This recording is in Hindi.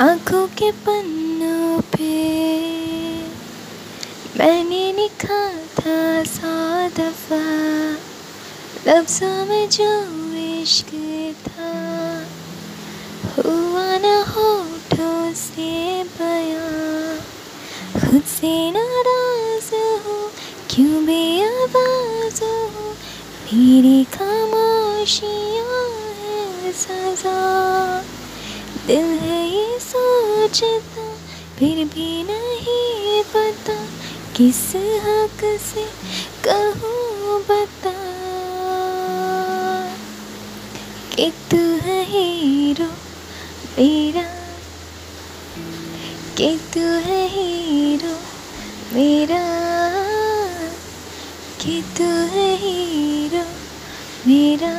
आँखों के पन्नों पे मैंने लिखा था सौ दफ़ा। लफ्जों में जो इश्क था, हुआ न होठों से बयां। खुद से नाराज़ हो, क्यों बेआवाज हो? मेरी खामोशियाँ है सजा। दिल है सोचता फिर भी नहीं पता किस हक से कहूँ बता। कि तू है हीरो मेरा कि तू है हीरो मेरा कि तू है हीरो मेरा।